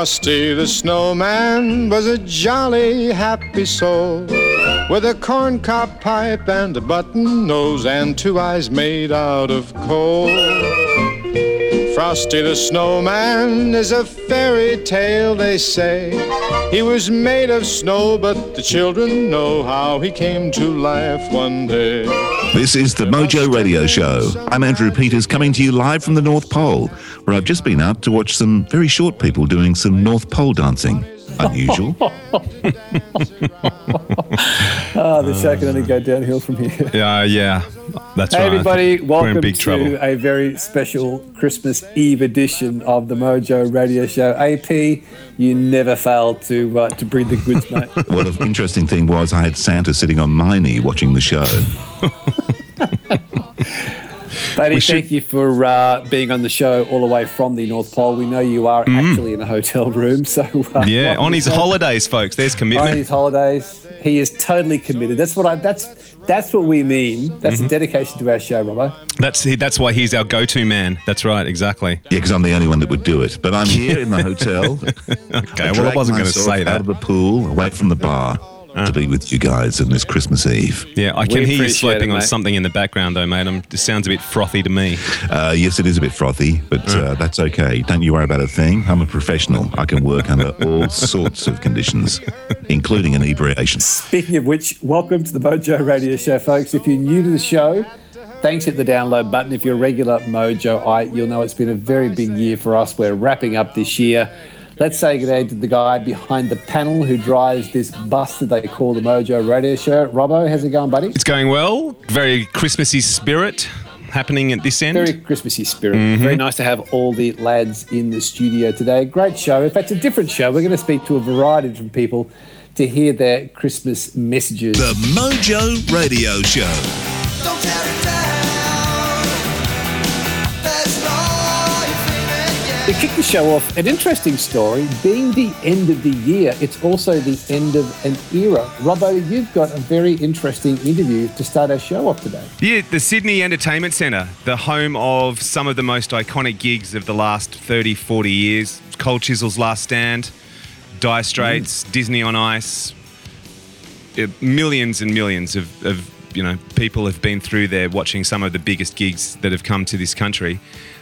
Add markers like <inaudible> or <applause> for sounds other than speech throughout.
Frosty the snowman was a jolly, happy soul with a corncob pipe and a button nose and two eyes made out of coal. Frosty the snowman is a fairy tale, they say. He was made of snow, but the children know how he came to life one day. This is the Mojo Radio Show. I'm Andrew Peters coming to you live from the North Pole, where I've just been up to watch some very short people doing some North Pole dancing. Unusual. <laughs> Ah, the show can only go downhill from here. Yeah, yeah, that's Hey right. everybody, welcome big to trouble. a very special Christmas Eve edition of the Mojo Radio Show. AP, you never fail to uh, to bring the goods, mate. <laughs> what an interesting thing was I had Santa sitting on my knee watching the show. <laughs> Buddy, We should- thank you for uh, being on the show all the way from the North Pole. We know you are actually in a hotel room, so uh. Yeah, <laughs> on his holidays, folks. There's commitment. on his holidays. He is totally committed. That's what I. That's that's what we mean. That's Mm-hmm. a dedication to our show, Robbo. That's that's why he's our go-to man. That's right, exactly. Yeah, because I'm the only one that would do it. But I'm <laughs> here in the hotel. Okay, I well, I wasn't going to myself say Out that. of the pool, away from the bar, to be with you guys on this Christmas Eve. Yeah, I can We hear you appreciate sloping it, on something in the background, though, mate. I'm, it sounds a bit frothy to me. Uh, yes, it is a bit frothy, but uh, that's okay. Don't you worry about a thing. I'm a professional. I can work under all <laughs> sorts of conditions, including inebriation. Speaking of which, welcome to the Mojo Radio Show, folks. If you're new to the show, thanks. Hit the download button. If you're a regular Mojo, I you'll know it's been a very big year for us. We're wrapping up this year. Let's say good day to the guy behind the panel who drives this bus that they call the Mojo Radio Show. Robbo, how's it going, buddy? It's going well. Very Christmassy spirit happening at this end. Very Christmassy spirit. Mm-hmm. Very nice to have all the lads in the studio today. Great show. In fact, a different show. We're going to speak to a variety of different people to hear their Christmas messages. The Mojo Radio Show. To kick the show off, an interesting story. Being the end of the year, it's also the end of an era. Robbo, you've got a very interesting interview to start our show off today. Yeah, the Sydney Entertainment Centre, the home of some of the most iconic gigs of the last 30, 40 years. Cold Chisel's Last Stand, Dire Straits, Disney on Ice. Uh, Millions and millions of, of you know people have been through there watching some of the biggest gigs that have come to this country.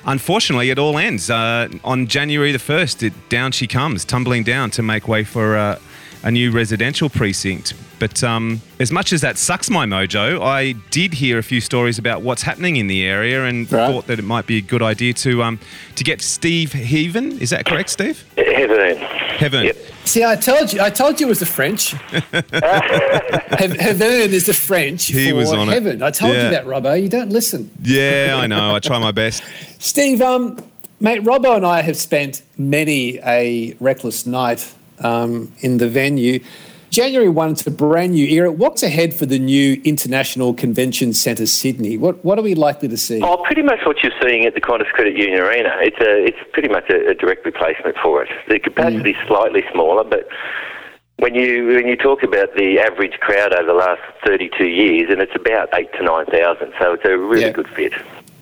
Unfortunately, it all ends uh, on January the first. It, down she comes, tumbling down to make way for uh, a new residential precinct. But um, as much as that sucks my mojo, I did hear a few stories about what's happening in the area and Right. thought that it might be a good idea to um, to get Steve Heaven. Is that correct, Steve? Heaven. Heaven. Yep. See, I told you, I told you it was the French. <laughs> Heaven heaven is the French He for was on it. heaven. I told Yeah. you that, Robbo. You don't listen. Yeah, I know. I try my best. <laughs> Steve, um, mate, Robbo and I have spent many a reckless night um, in the venue. January 1, it's a brand new era. What's ahead for the new International Convention Centre Sydney? What, what are we likely to see? Oh, pretty much what you're seeing at the Qantas Credit Union Arena. It's a, it's pretty much a, a direct replacement for it. The capacity's slightly smaller, but when you when you talk about the average crowd over the last 32 years, and it's about eight to nine thousand, so it's a really Yeah. good fit.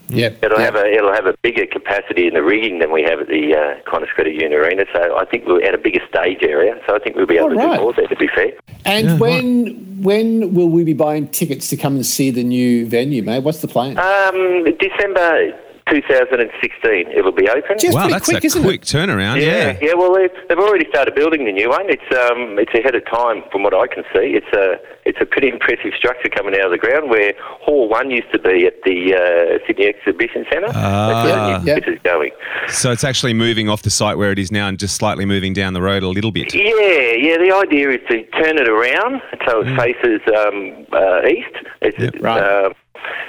Yeah. It'll yeah. have a it'll have a bigger capacity in the rigging than we have at the uh, Qantas Credit Union Arena. So I think we're at a bigger stage area. So I think we'll be able All to right. do more there. To be fair. And when when will we be buying tickets to come and see the new venue, mate? What's the plan? Um, December 2016, it'll be open. Just wow, pretty that's quick, a isn't quick it? turnaround. Yeah, Yeah. yeah. Well, they've, they've already started building the new one. It's um, it's ahead of time from what I can see. It's a it's a pretty <laughs> impressive structure coming out of the ground where Hall One used to be at the uh, Sydney Exhibition Centre. That's where the new Yeah. bit is going. So it's actually moving off the site where it is now and just slightly moving down the road a little bit. Yeah, yeah. The idea is to turn it around so it faces um, uh, east. It's, Yep. Right. um,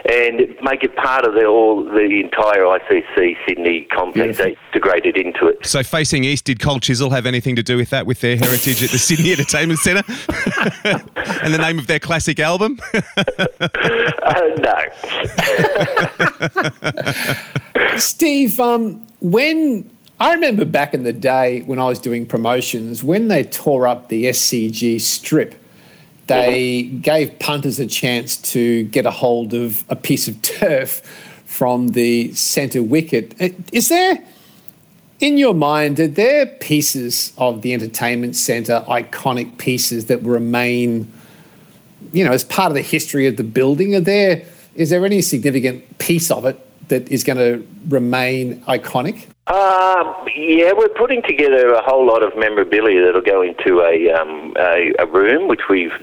and make it part of the all the entire ICC Sydney complex. Beautiful. They integrated into it. So facing east, did Cold Chisel have anything to do with that, with their heritage at the Sydney <laughs> Entertainment Centre, <laughs> and the name of their classic album? <laughs> Uh, no. Steve, um, when I remember back in the day when I was doing promotions, when they tore up the SCG strip, they gave punters a chance to get a hold of a piece of turf from the centre wicket. Is there In your mind, are there pieces of the entertainment centre, iconic pieces that remain, you know, as part of the history of the building? Are there is there any significant piece of it that is going to remain iconic? Um, yeah, we're putting together a whole lot of memorabilia that'll go into a um, a, a room which we've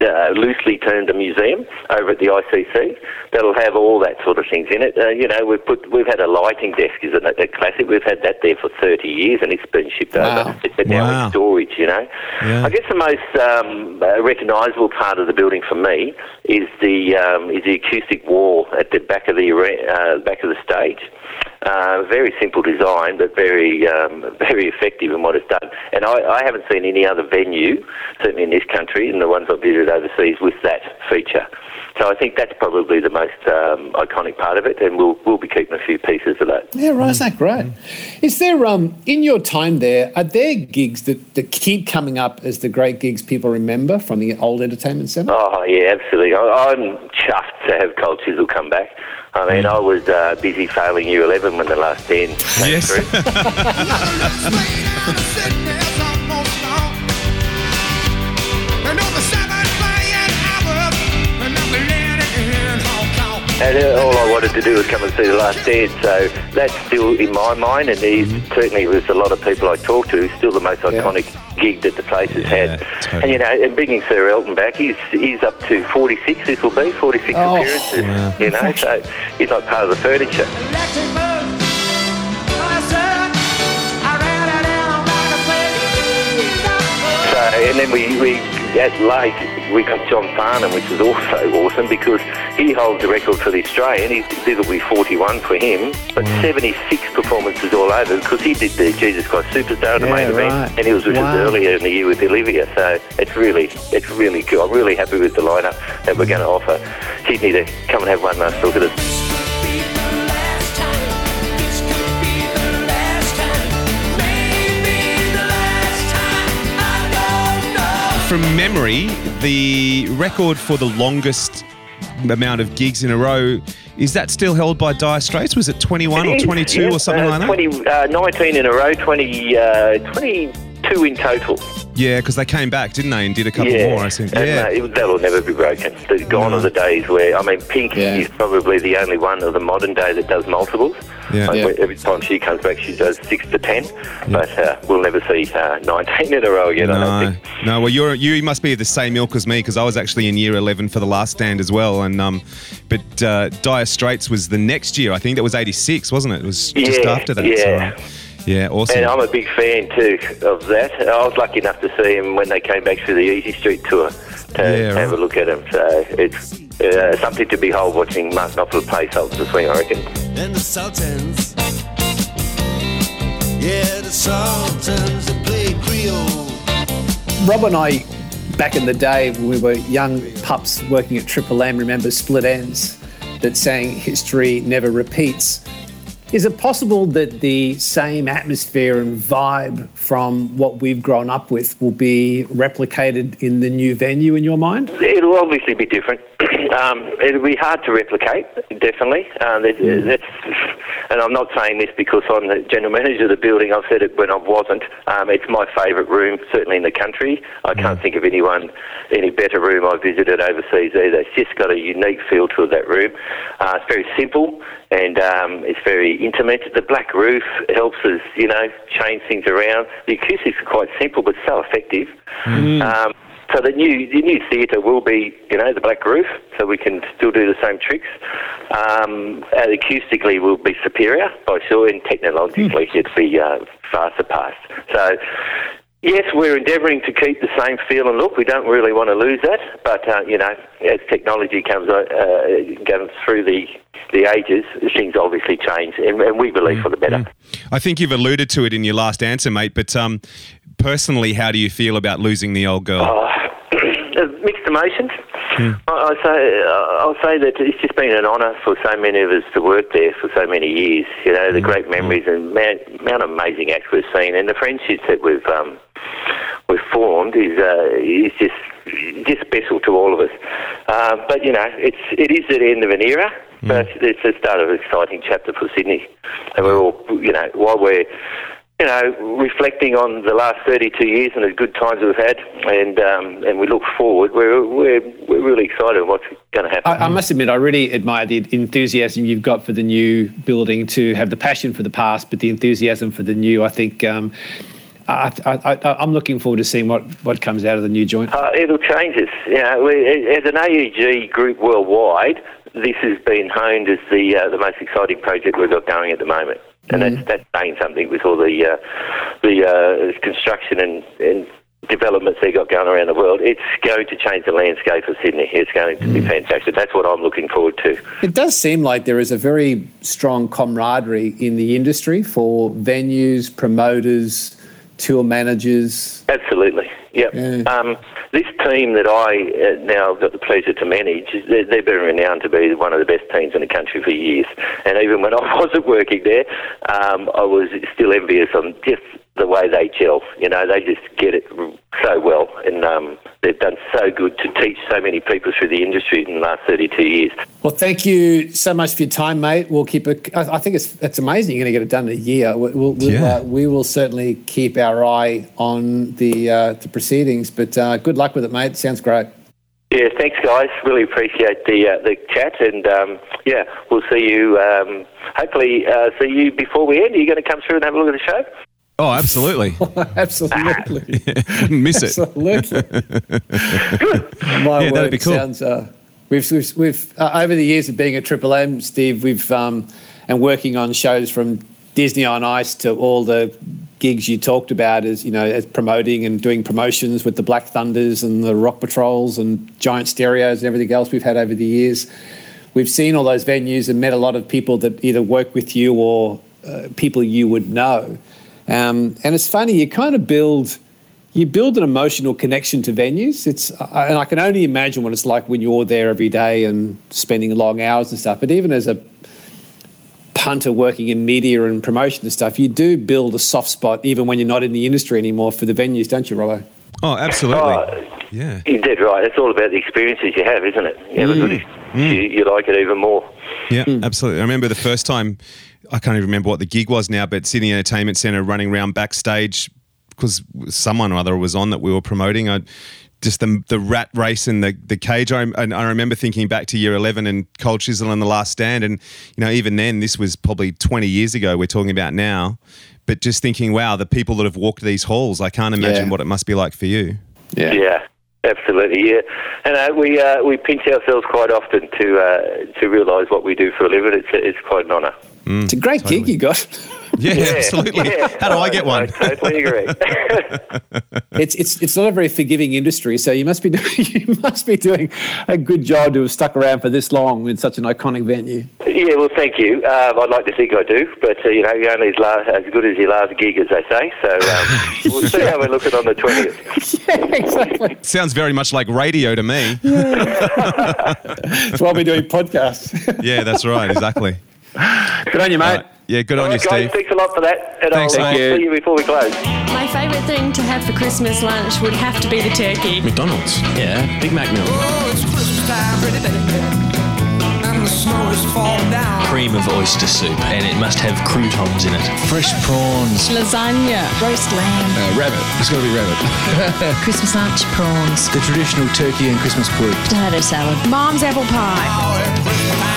uh, loosely termed a museum over at the ICC. That'll have all that sort of things in it. Uh, you know, we've put we've had a lighting desk, isn't it? A classic. We've had that there for thirty years, and it's been shipped Wow. over. It's now Wow. in storage. You know, Yeah. I guess the most um, uh, recognisable part of the building for me is the um, is the acoustic wall at the back of the uh, back of the stage. Uh, very simple design, but very um, <laughs> very effective in what it's done. And I, I haven't seen any other venue, certainly in this country, and the ones I've visited overseas, with that feature. So I think that's probably the most um, iconic part of it, and we'll we'll be keeping a few pieces of that. Yeah, right. Isn't that great? Is there, um, in your time there, are there gigs that, that keep coming up as the great gigs people remember from the old entertainment centre? Oh yeah, absolutely. I, I'm chuffed to have Cold Chisel come back. I mean, I was uh, busy failing Year 11 when the last 10 came Yes. through. <laughs> And uh, all I wanted to do was come and see the last dance. So that's still in my mind, and he's certainly with a lot of people I talk to, still the most iconic gig that the place has had. totally. And you know, and bringing Sir Elton back, he's he's up to 46. This will be 46 Oh. appearances. You know, so he's like part of the furniture. So, and then we, we at late we got John Farnham, which is also awesome because he holds the record for the Australian. He's, this will be 41 for him, but mm. 76 performances all over because he did the Jesus Christ Superstar in the Yeah, main event, right. and he was with us earlier in the year with Olivia. So it's really, it's really cool. I'm really happy with the lineup that we're going to offer. Sydney to come and have one last look at it. From memory, the record for the longest amount of gigs in a row is that still held by Dire Straits? Was it 21 or It is, 22 yeah. or something Uh, like that? uh, 19 in a row, 20, uh, 22 in total. Yeah, because they came back, didn't they, and did a couple yeah, more. I think. And, Yeah. uh, it, that'll never be broken. The gone No. are the days where I mean, Pink Yeah. is probably the only one of the modern day that does multiples. Yeah. Like, Yeah. Every time she comes back, she does six to ten, but uh, we'll never see uh, <laughs> 19 in a row again. I don't No, think. no. Well, you're you must be the same ilk as me because I was actually in year eleven for the last stand as well, and um, but uh, Dire Straits was the next year. I think that was eighty six, wasn't it? It was just Yeah, after that. yeah. So, yeah, awesome. And I'm a big fan too of that. I was lucky enough to see him when they came back through the Every Street tour to Yeah, have a look at him. So it's uh, something to behold watching Mark Knopfler play Sultans of Swing, I reckon. and the Sultans. Yeah, the Sultans that play Creole. Rob and I, back in the day when we were young pups working at Triple M, remember Split Enz that sang History Never Repeats. Is it possible that the same atmosphere and vibe from what we've grown up with will be replicated in the new venue in your mind? It'll obviously be different. <clears throat> um, it'll be hard to replicate, definitely. Uh, that, that's, and I'm not saying this because I'm the general manager of the building. I've said it when I wasn't. Um, it's my favourite room, certainly in the country. I can't think of anyone, any better room I've visited overseas either. It's just got a unique feel to that room. Uh, it's very simple and um, it's very intimate. The black roof helps us, you know, change things around. The acoustics are quite simple but so effective. Um, so the new the new theatre will be, you know, the black roof, so we can still do the same tricks. Um, and acoustically, will be superior by sure, and technologically, it'll be uh, far surpassed. So. Yes, we're endeavouring to keep the same feel and look. We don't really want to lose that, but uh, you know, as technology comes uh, uh, goes through the the ages, things obviously change, and, and we believe for the better. I think you've alluded to it in your last answer, mate. But um, personally, how do you feel about losing the old girl? Oh, <clears throat> uh, mixed emotions. I, I say, I'll say that it's just been an honour for so many of us to work there for so many years. You know, the great memories and man, amount of amazing acts we've seen, and the friendships that we've um, we've formed is uh, is just just special to all of us. Uh, but you know, it's it is the end of an era. But it's the start of an exciting chapter for Sydney, and we're all, you know, while we're, you know, reflecting on the last 32 years and the good times we've had, and um, and we look forward, we're we're, we're really excited what's going to happen. I, I must admit, I really admire the enthusiasm you've got for the new building to have the passion for the past, but the enthusiasm for the new. I think um, I, I, I, I'm looking forward to seeing what, what comes out of the new joint. Uh, it'll change us. You know, we, as an AEG group worldwide, this has been honed as the uh, the most exciting project we've got going at the moment, and that's that's saying something with all the uh, the uh, construction and, and developments they've got going around the world. It's going to change the landscape of Sydney. It's going to be fantastic. That's what I'm looking forward to. It does seem like there is a very strong camaraderie in the industry for venues, promoters, tour managers. Absolutely. Yep. Yeah. Um, this team that I uh, now got the pleasure to manage, they're, they've been renowned to be one of the best teams in the country for years. And even when I <laughs> wasn't working there, um, I was still envious on just the way they gel. You know, they just get it so well, and um, they've done so good to teach so many people through the industry in the last 32 years. Well, thank you so much for your time, mate. We'll keep it. I I think it's it's amazing you're going to get it done in a year. We'll, we'll, we'll, Yeah. uh, we will certainly keep our eye on the uh, the proceedings. But uh, good luck with it, mate. Sounds great. Yeah, thanks, guys. Really appreciate the uh, the chat, and um, yeah, we'll see you. Um, hopefully, uh, see you before we end. Are you going to come through and have a look at the show? Oh, absolutely. <laughs> Absolutely, <laughs> Miss it. absolutely. My Yeah, that'd word, be cool. sounds. Uh, we've we've, we've uh, over the years of being at Triple M, Steve, we've um, and working on shows from Disney on Ice to all the gigs you talked about as you know as promoting and doing promotions with the Black Thunders and the Rock Patrols and Giant Stereos and everything else we've had over the years. We've seen all those venues and met a lot of people that either work with you or uh, people you would know. Um, and it's funny, you kind of build you build an emotional connection to venues. It's and I can only imagine what it's like when you're there every day and spending long hours and stuff. But even as a punter working in media and promotion and stuff, you do build a soft spot even when you're not in the industry anymore for the venues, don't you, Robbo? Oh, absolutely. Oh, Yeah. You're dead right. It's all about the experiences you have, isn't it? You, have a good, mm. Mm. you, you like it even more. Yeah, hmm. absolutely. I remember the first time, I can't even remember what the gig was now, but Sydney Entertainment Centre running around backstage because someone or other was on that we were promoting. I just the the rat race and the the cage. I, and I remember thinking back to year eleven and Cold Chisel and the Last Stand, and you know even then this was probably twenty years ago. We're talking about now, but just thinking, wow, the people that have walked these halls, I can't imagine Yeah. what it must be like for you. Yeah, absolutely. Yeah, and uh, we uh, we pinch ourselves quite often to uh, to realise what we do for a living. It's it's quite an honour. It's a great gig you got. <laughs> Yeah, absolutely. yeah. How do I get one? I totally agree. <laughs> it's it's it's not a very forgiving industry, so you must be <laughs> doing, you must be doing a good job to have stuck around for this long in such an iconic venue. yeah, well, thank you. Um, I'd like to think I do, but uh, you know, you're only as, la- as good as your last gig, as they say. So um, we'll see how we're looking on the twentieth. yeah, exactly. Sounds very much like radio to me. That's why we're doing podcasts. Yeah, that's right. Exactly. Good on you, mate. Right. Yeah, good on you, guys, Steve. thanks a lot for that, and Thanks, I'll, I'll mate. see you before we close. My favourite thing to have for Christmas lunch would have to be the turkey. McDonald's. Yeah, Big Mac meal. Oh, it's Christmas time, ready, baby. And the snow is falling down. Cream of oyster soup, and it must have croutons in it. Fresh prawns. Lasagna, roast lamb, Uh, rabbit. It's got to be rabbit. <laughs> Christmas lunch, prawns, The traditional turkey and Christmas pudding. potato salad. mom's apple pie.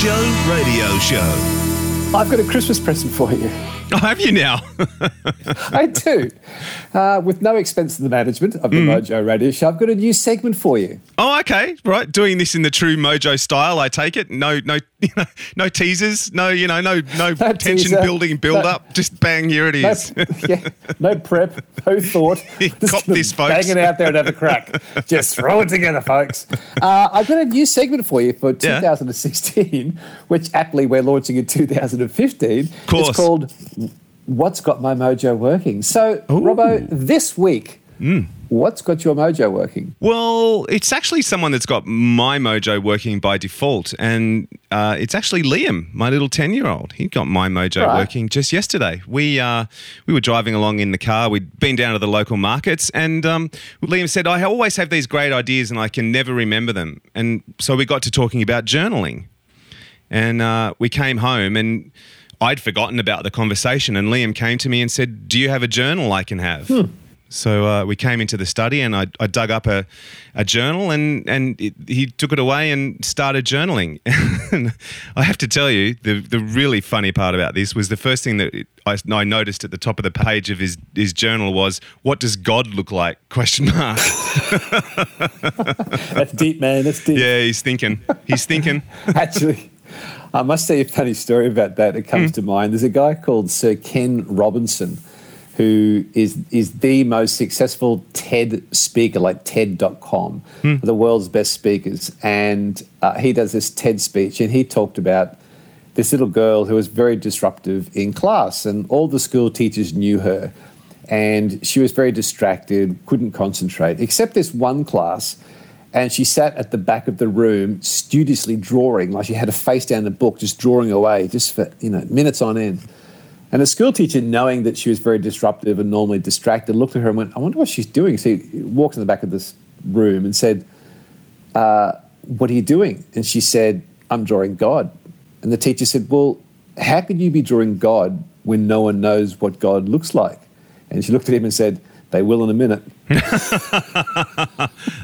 Mojo Radio Show. I've got a Christmas present for you. <laughs> Oh, have you now? <laughs> I do. Uh, with no expense to the management of the Mojo Radio Show, I've got a new segment for you. oh, okay. Right. Doing this in the true Mojo style, I take it. No, no, <laughs> you know, no teasers. No, you know, no, no, No tension teaser. building, build No- up. Just bang. Here it is. No, yeah, no prep, no thought. Just Cop this, folks. Bang it out there and have a crack. Just throw it together, folks. Uh, I've got a new segment for you for Yeah. 2016, which aptly we're launching in 2015. course. It's called What's Got My Mojo Working. So, Robbo, this week, What's got your mojo working? Well, it's actually someone that's got my mojo working by default, and uh, it's actually Liam, my little ten-year-old. He got my mojo Right. working just yesterday. We uh, we were driving along in the car. We'd been down to the local markets, and um, Liam said, "I always have these great ideas, and I can never remember them." And so we got to talking about journaling, and uh, we came home and. I'd forgotten about the conversation, and Liam came to me and said, "Do you have a journal I can have?" So uh, we came into the study, and I, I dug up a, a journal, and and it, he took it away and started journaling. <laughs> and I have to tell you, the the really funny part about this was the first thing that I, I noticed at the top of the page of his his journal was, "What does God look like?" <laughs> Question mark. That's deep, man. That's deep. yeah, he's thinking. He's thinking. <laughs> Actually, I must say a funny story about that. It comes to mind. There's a guy called Sir Ken Robinson who is is the most successful TED speaker, like TED.com, the world's best speakers. And uh, he does this TED speech, and he talked about this little girl who was very disruptive in class, and all the school teachers knew her. And she was very distracted, couldn't concentrate, except this one class. And she sat at the back of the room, studiously drawing, like she had a face down the book, just drawing away, just for you know minutes on end. And the school teacher, knowing that she was very disruptive and normally distracted, looked at her and went, "I wonder what she's doing." So he walked in the back of this room and said, uh, "What are you doing?" And she said, "I'm drawing God." And the teacher said, "Well, how could you be drawing God when no one knows what God looks like?" And she looked at him and said, "They will in a minute." <laughs>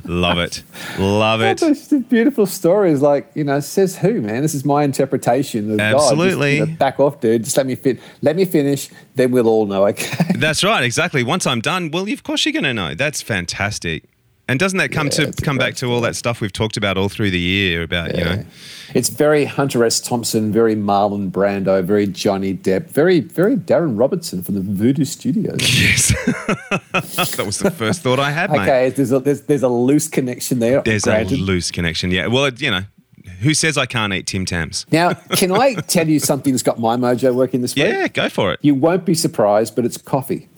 Love it. Love it. Just beautiful stories. Like you know, says who, man? This is my interpretation of God. Just, Absolutely. you know, back off, dude. Just let me fit. Let me finish. Then we'll all know. Okay. That's right, exactly. Once I'm done, well, of course you're going to know. That's fantastic. And doesn't that come Yeah, to come back to all that stuff we've talked about all through the year about you know It's very Hunter S. Thompson, very Marlon Brando, very Johnny Depp, very very Darren Robertson from the Voodoo Studios. <laughs> yes <laughs> that was the first thought I had, okay, there's a, there's there's a loose connection there. There's granted. a loose connection. Yeah. Well, it, you know, who says I can't eat Tim Tams? Now, <laughs> can I tell you something that's got my mojo working this week? Yeah, go for it. You won't be surprised, but it's coffee.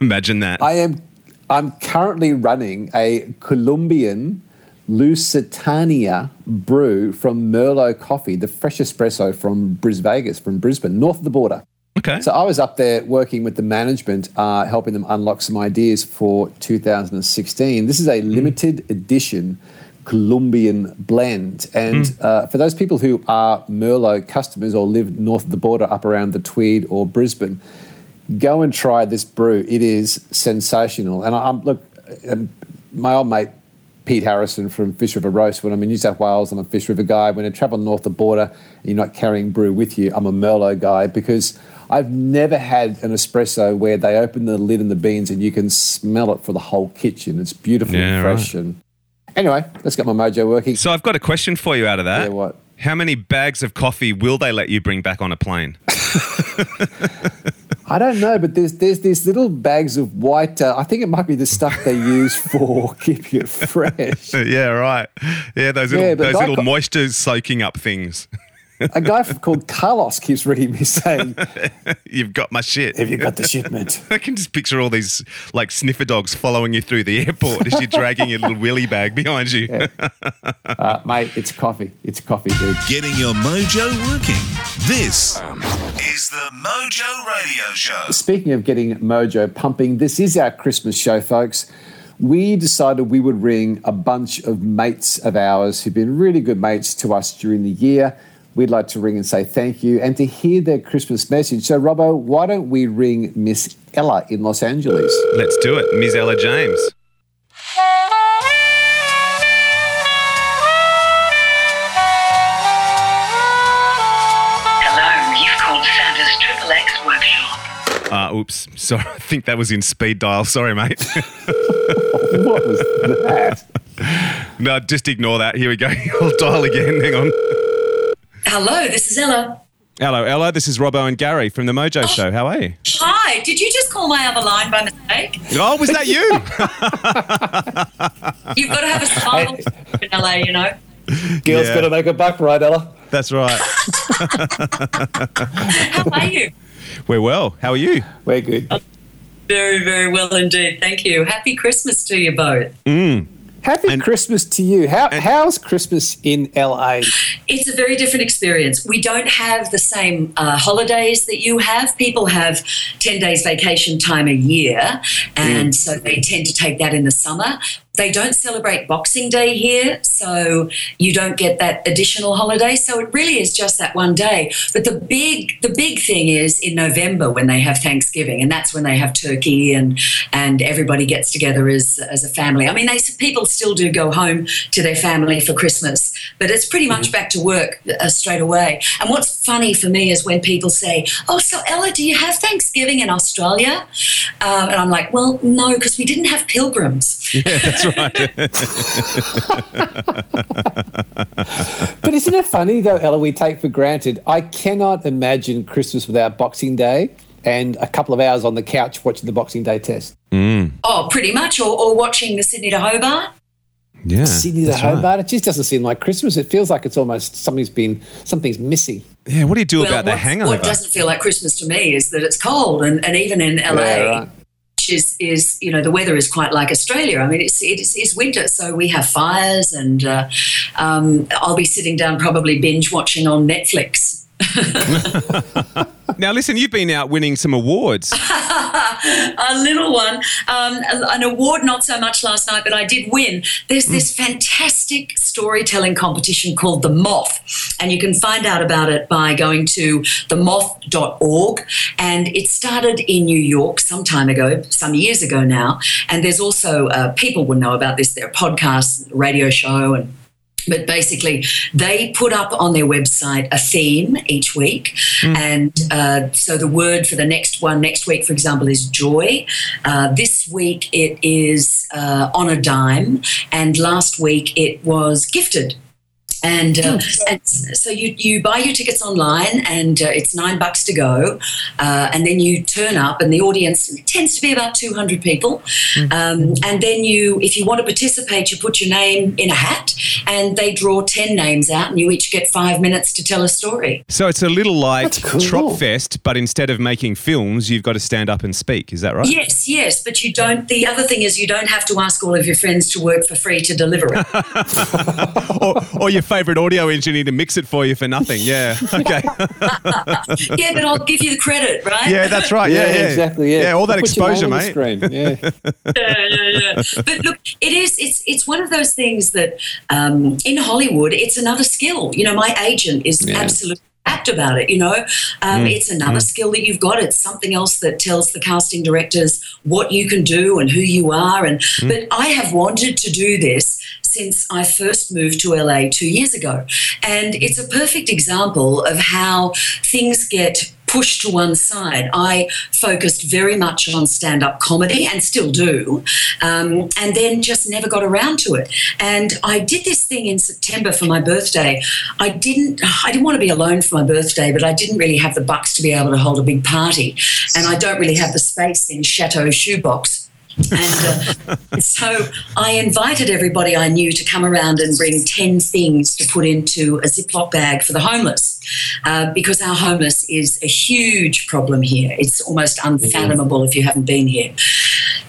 Imagine that. I am I'm currently running a Colombian Lusitania brew from Merlo Coffee, the fresh espresso from Bris Vegas, from Brisbane, north of the border. Okay. So I was up there working with the management, uh, helping them unlock some ideas for 2016. This is a limited edition Colombian blend. And uh, for those people who are Merlo customers or live north of the border, up around the Tweed or Brisbane, go and try this brew. It is sensational. And I'm look, um, my old mate Pete Harrison from Fish River Roast. When I'm in New South Wales, I'm a Fish River guy. When I travel north the border, and you're not carrying brew with you. I'm a Merlo guy because I've never had an espresso where they open the lid and the beans and you can smell it for the whole kitchen. It's beautiful Yeah, and fresh. right. And anyway, let's get my mojo working. So I've got a question for you out of that. Yeah, what? How many bags of coffee will they let you bring back on a plane? <laughs> I don't know, but there's there's these little bags of white. Uh, I think it might be the stuff they use <laughs> for keeping <laughs> it fresh. yeah, right. Yeah, those little Yeah, those little co- moisture soaking up things. <laughs> A guy called Carlos keeps ringing me saying, <laughs> You've got my shit. "Have you got the shipment?" <laughs> I can just picture all these like sniffer dogs following you through the airport as you're dragging your little willy bag behind you. Uh, mate, it's coffee. It's coffee, dude. Getting your mojo working. This is the Mojo Radio Show. Speaking of getting mojo pumping, this is our Christmas show, folks. We decided we would ring a bunch of mates of ours who've been really good mates to us during the year. We'd like to ring and say thank you and to hear their Christmas message. So, Robbo, why don't we ring Miss Ella in Los Angeles? Let's do it, Miss Ella James. Hello, you've called Santa's Triple Workshop. Uh, oops, sorry. I think that was in speed dial. Sorry, mate. <laughs> <laughs> what was that? no, just ignore that. Here we go. <laughs> I'll dial again. Hang on. Hello, this is Ella. Hello, Ella. This is Robbo and Gary from the Mojo Show. How are you? Hi, did you just call my other line by mistake? Oh, was that you? <laughs> You've got to have a smile in LA, you know. Girls Yeah. got to make a buck, right, Ella? That's right. <laughs> <laughs> How are you? We're well. How are you? We're good. Very, very well indeed. Thank you. Happy Christmas to you both. Mm. Happy Christmas to you. How, how's Christmas in LA? It's a very different experience. We don't have the same uh, holidays that you have. People have 10 days vacation time a year, and so they tend to take that in the summer. They don't celebrate Boxing Day here, so you don't get that additional holiday. So it really is just that one day. But the big, the big thing is in November when they have Thanksgiving, and that's when they have turkey and and everybody gets together as as a family. I mean, they people still do go home to their family for Christmas, but it's pretty much back to work uh, straight away. And what's funny for me is when people say, "Oh, so Ella, do you have Thanksgiving in Australia?" Um, and I'm like, "Well, no, because we didn't have pilgrims." <laughs> Yeah, right. <laughs> But isn't it funny though, Ella? We take for granted. I cannot imagine Christmas without Boxing Day and a couple of hours on the couch watching the Boxing Day test. Mm. Oh, pretty much, or, or watching the Sydney to Hobart. Yeah, Sydney to that's right. Hobart. It just doesn't seem like Christmas. It feels like it's almost something's been something's missing. Yeah, what do you do Well, about the what- hangover? What doesn't feel like Christmas to me is that it's cold, and, and even in LA, Yeah, right. Is, is you know the weather is quite like Australia. I mean, it's it is it's winter, so we have fires, and uh, um, I'll be sitting down probably binge watching on Netflix. <laughs> now, listen, you've been out winning some awards. <laughs> a little one, um, an award not so much last night, but I did win. There's this fantastic storytelling competition called The Moth, and you can find out about it by going to themoth.org. And it started in New York some time ago, some years ago now. And there's also uh, people will know about this. There are podcasts, radio show, and but basically, they put up on their website a theme each week. And uh, so the word for the next one, next week, for example, is joy. Uh, this week it is uh, on a dime. And last week it was gifted. And, uh, and so you, you buy your tickets online, and uh, it's nine bucks to go. Uh, and then you turn up, and the audience tends to be about 200 people. Um, and then you, if you want to participate, you put your name in a hat, and they draw 10 names out, and you each get five minutes to tell a story. So it's a little like That's cool. Tropfest, but instead of making films, you've got to stand up and speak. Is that right? Yes, yes, but you don't. The other thing is, you don't have to ask all of your friends to work for free to deliver it. <laughs> or, or your favourite audio engineer to mix it for you for nothing. Yeah. <laughs> Okay. <laughs> yeah, but I'll give you the credit, right? yeah, that's right. Yeah, yeah, exactly. Yeah, Yeah, all that Put your exposure, name on the mate. screen. Yeah. <laughs> yeah, yeah, yeah. But look, it is. It's it's one of those things that um, in Hollywood, it's another skill. You know, my agent is Yeah. absolutely apt about it. You know, um, Mm, it's another skill that you've got. It's something else that tells the casting directors what you can do and who you are. And Mm. but I have wanted to do this since I first moved to LA two years ago, and it's a perfect example of how things get pushed to one side. I focused very much on stand up comedy and still do, um, and then just never got around to it. And I did this thing in September for my birthday. I didn't, I didn't want to be alone for my birthday, but I didn't really have the bucks to be able to hold a big party. And I don't really have the space in Chateau Shoebox. And uh, so I invited everybody I knew to come around and bring 10 things to put into a Ziploc bag for the homeless. Uh, because our homeless is a huge problem here. It's almost unfathomable if you haven't been here.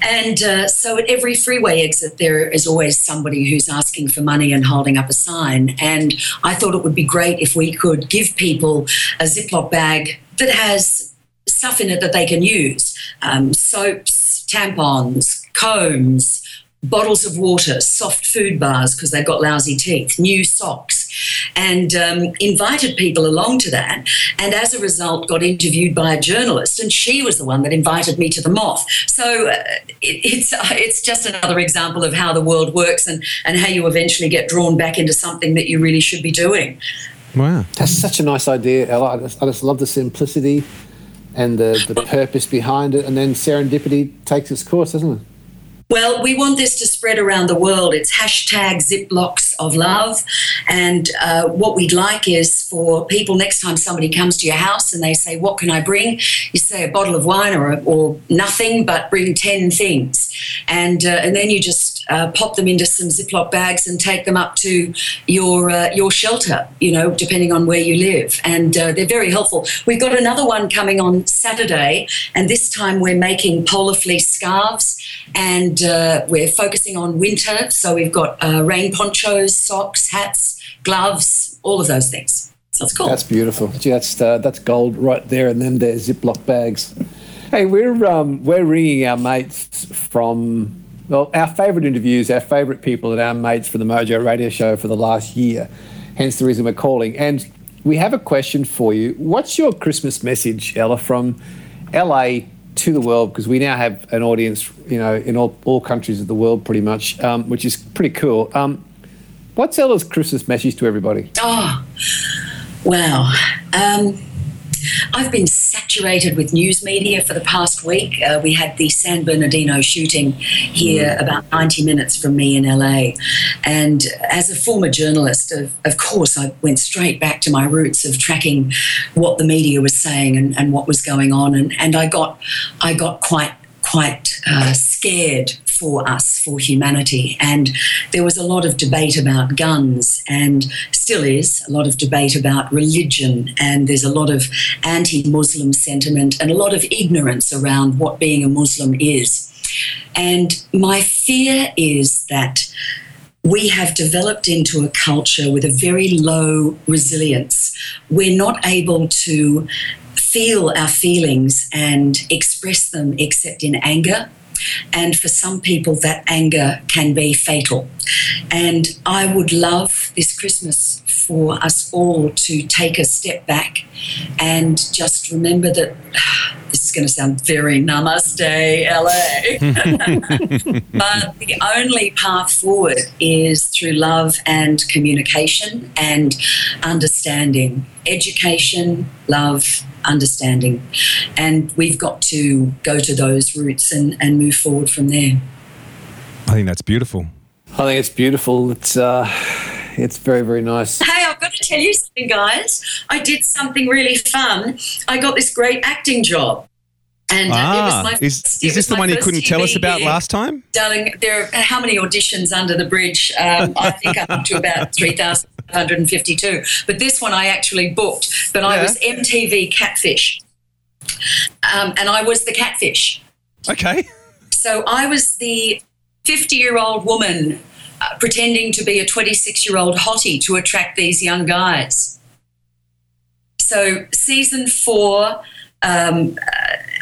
And uh, so at every freeway exit, there is always somebody who's asking for money and holding up a sign. And I thought it would be great if we could give people a Ziploc bag that has stuff in it that they can use um, soaps, tampons, combs, bottles of water, soft food bars because they've got lousy teeth, new socks, and um, invited people along to that. And as a result, got interviewed by a journalist, and she was the one that invited me to the Moth. So uh, it, it's uh, <laughs> it's just another example of how the world works and and how you eventually get drawn back into something that you really should be doing. Wow. That's such a nice idea, Ella. I just, I just love the simplicity and the, the purpose behind it. And then serendipity takes its course, doesn't it? Well, we want this to spread around the world. It's hashtag Ziplocs of love. And uh, what we'd like is for people, next time somebody comes to your house and they say, What can I bring? You say a bottle of wine or, or nothing, but bring 10 things. And, uh, and then you just uh, pop them into some Ziploc bags and take them up to your uh, your shelter. You know, depending on where you live, and uh, they're very helpful. We've got another one coming on Saturday, and this time we're making polar fleece scarves, and uh, we're focusing on winter. So we've got uh, rain ponchos, socks, hats, gloves, all of those things. So it's cool. That's beautiful. Gee, That's that's gold right there, and then there's Ziploc bags. Hey, we're um, we're ringing our mates from well, our favourite interviews, our favourite people, and our mates for the Mojo Radio Show for the last year. Hence the reason we're calling. And we have a question for you. What's your Christmas message, Ella, from LA to the world? Because we now have an audience, you know, in all, all countries of the world, pretty much, um, which is pretty cool. Um, what's Ella's Christmas message to everybody? Oh, wow. Um, I've been saturated with news media for the past week. Uh, we had the San Bernardino shooting here about 90 minutes from me in LA. And as a former journalist, of, of course, I went straight back to my roots of tracking what the media was saying and, and what was going on. And, and I got I got quite quite uh, scared for us, for humanity. And there was a lot of debate about guns, and still is a lot of debate about religion. And there's a lot of anti Muslim sentiment and a lot of ignorance around what being a Muslim is. And my fear is that we have developed into a culture with a very low resilience. We're not able to feel our feelings and express them except in anger. And for some people, that anger can be fatal. And I would love this Christmas for us all to take a step back and just remember that this is going to sound very namaste, LA. <laughs> but the only path forward is through love and communication and understanding. Education, love, understanding. And we've got to go to those roots and, and move forward from there. I think that's beautiful. I think it's beautiful. It's uh, it's very very nice. Hey, I've got to tell you something, guys. I did something really fun. I got this great acting job. And uh, it was Ah, my is, this the one you couldn't tell us about last time? Darling, there are how many auditions under the bridge? Um, I think I'm up to about <laughs> 3,552. But this one I actually booked. But I was MTV Catfish. Um, and I was the catfish. Okay. So I was the 50 year old woman uh, pretending to be a 26 year old hottie to attract these young guys. So, season four, um,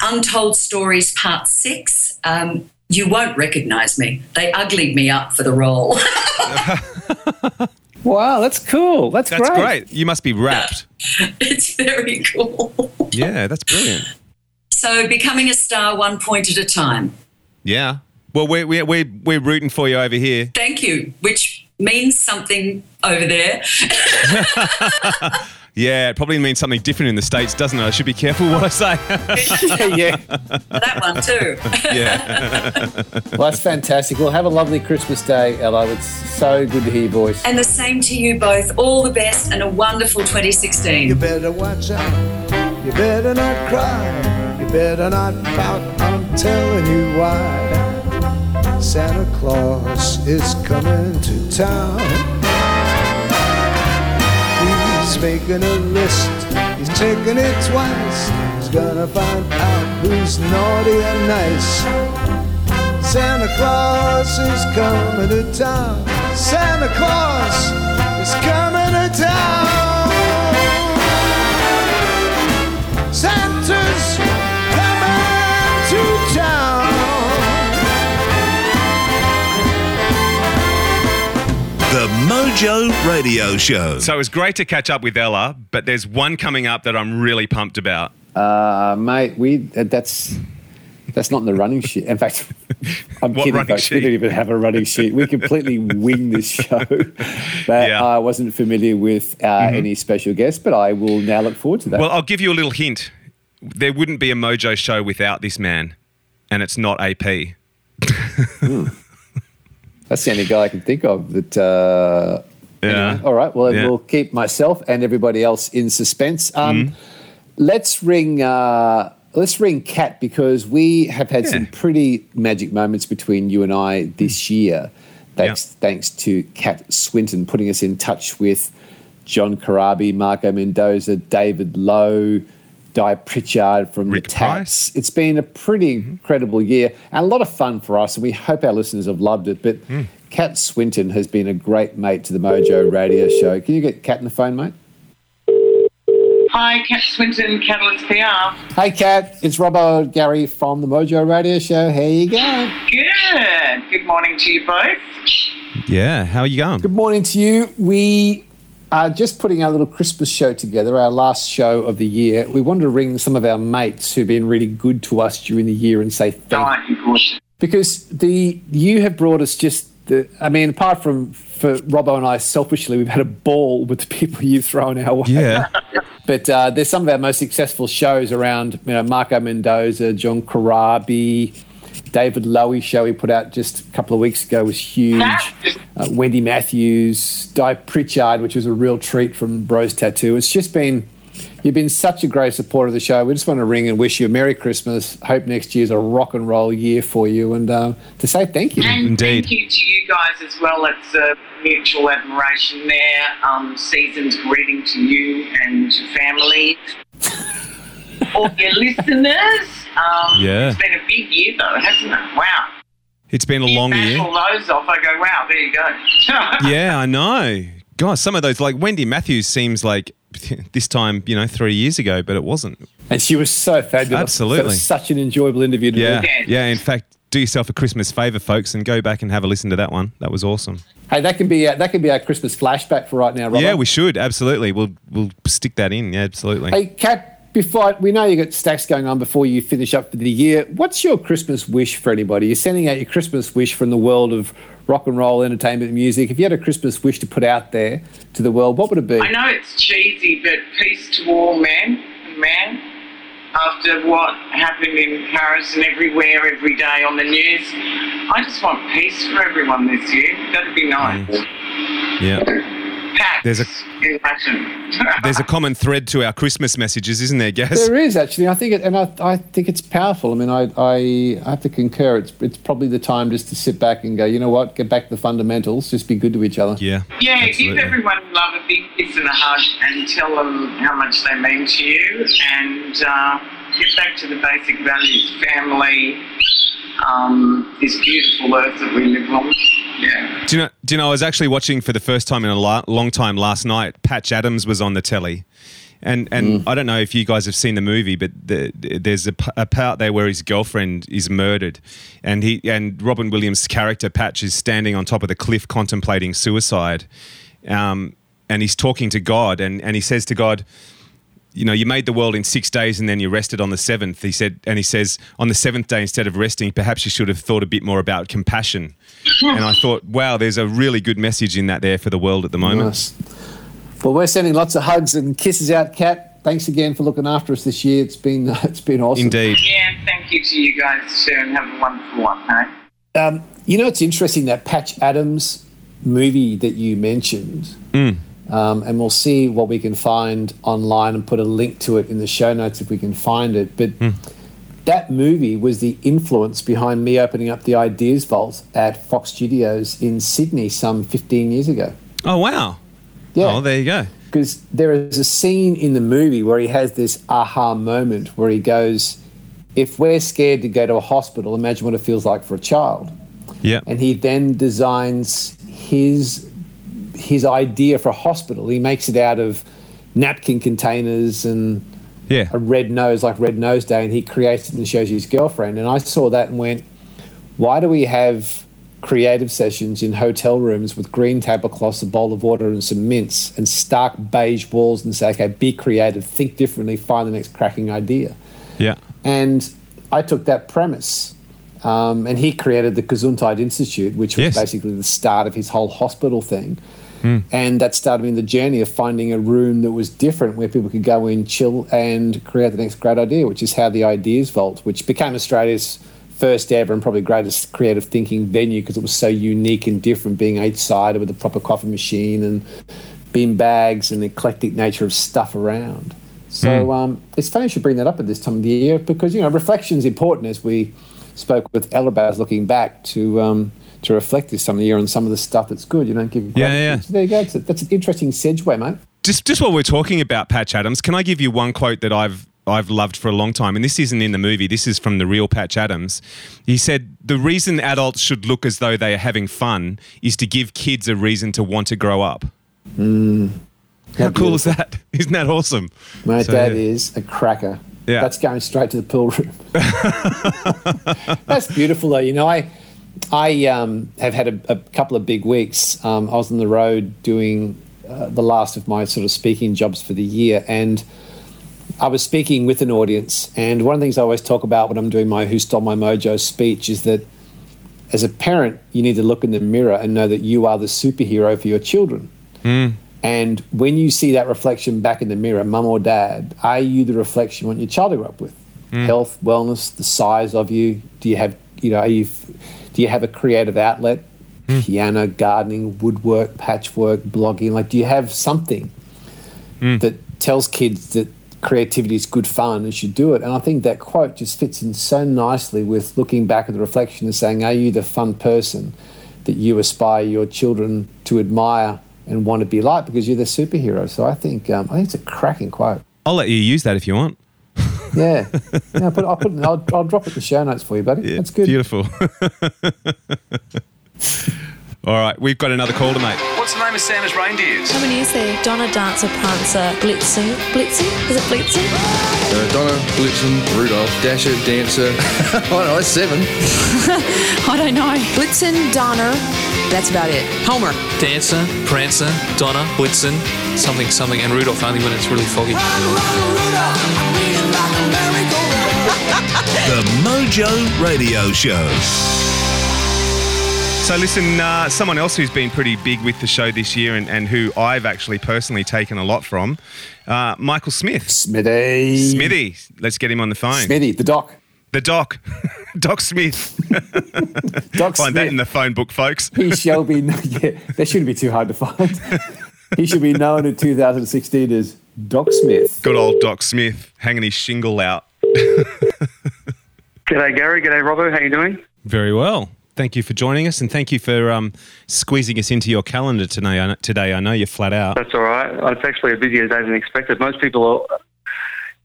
Untold Stories, part six. Um, you won't recognize me. They uglied me up for the role. <laughs> Wow, that's cool. That's, That's great. great. You must be wrapped. <laughs> it's very cool. Yeah, that's brilliant. So, becoming a star one point at a time. Yeah. Well, we're, we're, we're, we're rooting for you over here. Thank you, which means something over there. <laughs> Yeah, it probably means something different in the States, doesn't it? I should be careful what I say. <laughs> yeah. that one too. yeah. <laughs> Well, that's fantastic. Well, have a lovely Christmas day, Ella. It's so good to hear your voice. And the same to you both. All the best and a wonderful 2016. You better watch out. You better not cry. You better not pout. I'm telling you why. Santa Claus is coming to town. He's making a list. He's checking it twice. He's gonna find out who's naughty and nice. Santa Claus is coming to town. Santa Claus is coming to town. Mojo Radio Show. So it was great to catch up with Ella, but there's one coming up that I'm really pumped about. Uh, mate, we uh, that's that's not in the running sheet. In fact, <laughs> I'm What kidding, running folks. We don't even have a running sheet. We completely <laughs> wing this show. But Yeah. Mm-hmm. I wasn't familiar with uh, any special guests, but I will now look forward to that. Well, I'll give you a little hint. There wouldn't be a Mojo show without this man, and it's not AP. <laughs> That's the only guy I can think of that. Uh, Yeah. anyway. All right. Well, Yeah. we'll keep myself and everybody else in suspense. Um, Mm-hmm. Let's ring. Uh, let's ring Kat because we have had some pretty magic moments between you and I this year. Thanks, thanks to Kat Swinton putting us in touch with John Corabi, Marco Mendoza, David Lowe, Dai Pritchard from Rick the Tats. It's been a pretty mm-hmm. incredible year and a lot of fun for us, and we hope our listeners have loved it. But mm. Kat Swinton has been a great mate to the Mojo Radio Show. Can you get Kat on the phone, mate? Hi, Kat Swinton, Catalyst PR. Hey, Kat, it's Robbo Gary from the Mojo Radio Show. How you going? Good. Good morning to you both. Yeah, how are you going? Good morning to you. We are just putting our little Christmas show together, our last show of the year. We wanted to ring some of our mates who've been really good to us during the year and say thank you. Because the you have brought us just the. I mean, apart from for Robbo and I, selfishly, we've had a ball with the people you've thrown our way. Yeah. <laughs> But uh, there's some of our most successful shows around, you know, Marco Mendoza, John Corabi, David Lowy show he put out just a couple of weeks ago was huge. Uh, Wendy Matthews, Dai Pritchard, which was a real treat from Rose Tattoo. It's just been, you've been such a great supporter of the show. We just want to ring and wish you a Merry Christmas. Hope next year's a rock and roll year for you and uh, to say thank you. And thank you to you guys as well. It's a mutual admiration there. Um, season's greeting to you and your family. <laughs> All your listeners. Um, Yeah. It's been a big year though, hasn't it? Wow. It's been a long year. all those off. I go, wow, there you go. <laughs> Yeah, I know. Gosh, some of those, like Wendy Matthews, seems like <laughs> this time, you know, three years ago, but it wasn't. And she was so fabulous. Absolutely. That was such an enjoyable interview to Yeah, do. yeah. In fact, do yourself a Christmas favour, folks, and go back and have a listen to that one. That was awesome. Hey, that can be uh, that can be our Christmas flashback for right now, Robert. Yeah, we should absolutely. We'll we'll stick that in. Yeah, absolutely. Hey, Kat, before we know you've got stacks going on before you finish up for the year. What's your Christmas wish for anybody? You're sending out your Christmas wish from the world of rock and roll, entertainment, and music. If you had a Christmas wish to put out there to the world, what would it be? I know it's cheesy, but peace to all men and man. After what happened in Paris and everywhere, every day on the news, I just want peace for everyone this year. That'd be nice. Yeah. Pax There's a <laughs> there's a common thread to our Christmas messages, isn't there, Gas? There is actually. I think it, and I, I think it's powerful. I mean, I, I, I have to concur. It's, it's probably the time just to sit back and go. You know what? Get back to the fundamentals. Just be good to each other. Yeah. Yeah, Absolutely. give everyone love a big kiss and a hug and tell them how much they mean to you and uh, get back to the basic values family, um, this beautiful earth that we live on. Yeah. Do you know? Do you know? I was actually watching for the first time in a la- long time last night. Patch Adams was on the telly, and and I don't know if you guys have seen the movie, but the, there's a, p- a part there where his girlfriend is murdered, and he and Robin Williams' character Patch is standing on top of the cliff contemplating suicide, um, and he's talking to God, and and he says to God. You know, you made the world in six days and then you rested on the seventh. He said, and he says, on the seventh day, instead of resting, perhaps you should have thought a bit more about compassion. And I thought, wow, there's a really good message in that there for the world at the moment. Nice. Well, we're sending lots of hugs and kisses out, Kat. Thanks again for looking after us this year. It's been <laughs> it's been awesome. Indeed. Yeah, thank you to you guys too and have a wonderful one, hey? Um, you know, it's interesting that Patch Adams movie that you mentioned, um, and we'll see what we can find online and put a link to it in the show notes if we can find it. But that movie was the influence behind me opening up the Ideas Vault at Fox Studios in Sydney some 15 years ago. Oh, wow. Yeah. Oh, there you go. Because there is a scene in the movie where he has this aha moment where he goes, If we're scared to go to a hospital, imagine what it feels like for a child. Yeah. And he then designs his his idea for a hospital. He makes it out of napkin containers and yeah. a red nose, like Red Nose Day, and he creates it and shows you his girlfriend. And I saw that and went, why do we have creative sessions in hotel rooms with green tablecloths, a bowl of water, and some mints, and stark beige walls, and say, okay, be creative, think differently, find the next cracking idea. Yeah. And I took that premise, um, and he created the Gesundheit Institute, which was basically the start of his whole hospital thing. And that started me in the journey of finding a room that was different where people could go in, chill, and create the next great idea, which is how the Ideas Vault, which became Australia's first ever and probably greatest creative thinking venue because it was so unique and different, being eight sided with a proper coffee machine and bin bags and the eclectic nature of stuff around. So Mm. um, it's funny you should bring that up at this time of the year because you know reflection is important as we spoke with Elabaz looking back to um, to reflect this time of the year on some of the stuff that's good. You don't give Yeah, yeah. So there you go. That's, a, that's an interesting segue, mate. Just just while we're talking about Patch Adams, can I give you one quote that I've I've loved for a long time, and this isn't in the movie. This is from the real Patch Adams. He said the reason adults should look as though they are having fun is to give kids a reason to want to grow up. Mm. How cool is that? <laughs> Isn't that awesome? Mate, So, that yeah. is a cracker. Yeah. That's going straight to the pool room. <laughs> <laughs> That's beautiful, though. You know, I I um, have had a, a couple of big weeks. Um, I was on the road doing uh, the last of my sort of speaking jobs for the year, and I was speaking with an audience. And one of the things I always talk about when I'm doing my "Who Stole My Mojo" speech is that as a parent, you need to look in the mirror and know that you are the superhero for your children. And when you see that reflection back in the mirror, mum or dad, are you the reflection you want your child to grow up with? Health, wellness, the size of you. Do you have, you know, are you, do you have a creative outlet? Piano, gardening, woodwork, patchwork, blogging. Like, do you have something that tells kids that creativity is good fun and should do it? And I think that quote just fits in so nicely with looking back at the reflection and saying, are you the fun person that you aspire your children to admire and want to be like because you're the superhero? So I think um, I think it's a cracking quote. I'll let you use that if you want. Yeah, yeah I'll, put, I'll, put, I'll, I'll drop it in the show notes for you, buddy. That's good. Beautiful. <laughs> All right, we've got another call to make. What's the name of Santa's reindeers? How many is there? Donna, Dancer, Prancer, Blitzen. Blitzen? Is it Blitzen? Uh, Donna, Blitzen, Rudolph, Dasher, Dancer. <laughs> I don't know, that's seven. <laughs> I don't know. Blitzen, Donner. That's about it. Homer. Dancer, Prancer, Donna, Blitzen, something, something, and Rudolph only when it's really foggy. <laughs> The Mojo Radio Show. So, listen, uh, someone else who's been pretty big with the show this year and, and who I've actually personally taken a lot from, uh, Michael Smith. Smithy. Smithy. Let's get him on the phone. Smithy, the doc. The doc. <laughs> doc Smith. <laughs> Doc Find that in the phone book, folks. He shall be. <laughs> Yeah, that shouldn't be too hard to find. he should be known in 2016 as Doc Smith. Good old Doc Smith hanging his shingle out. G'day, Gary. G'day, Robbo. How you doing? Very well. Thank you for joining us, and thank you for um, squeezing us into your calendar today. I know, today, I know you're flat out. That's all right. It's actually a busier day than expected. Most people are,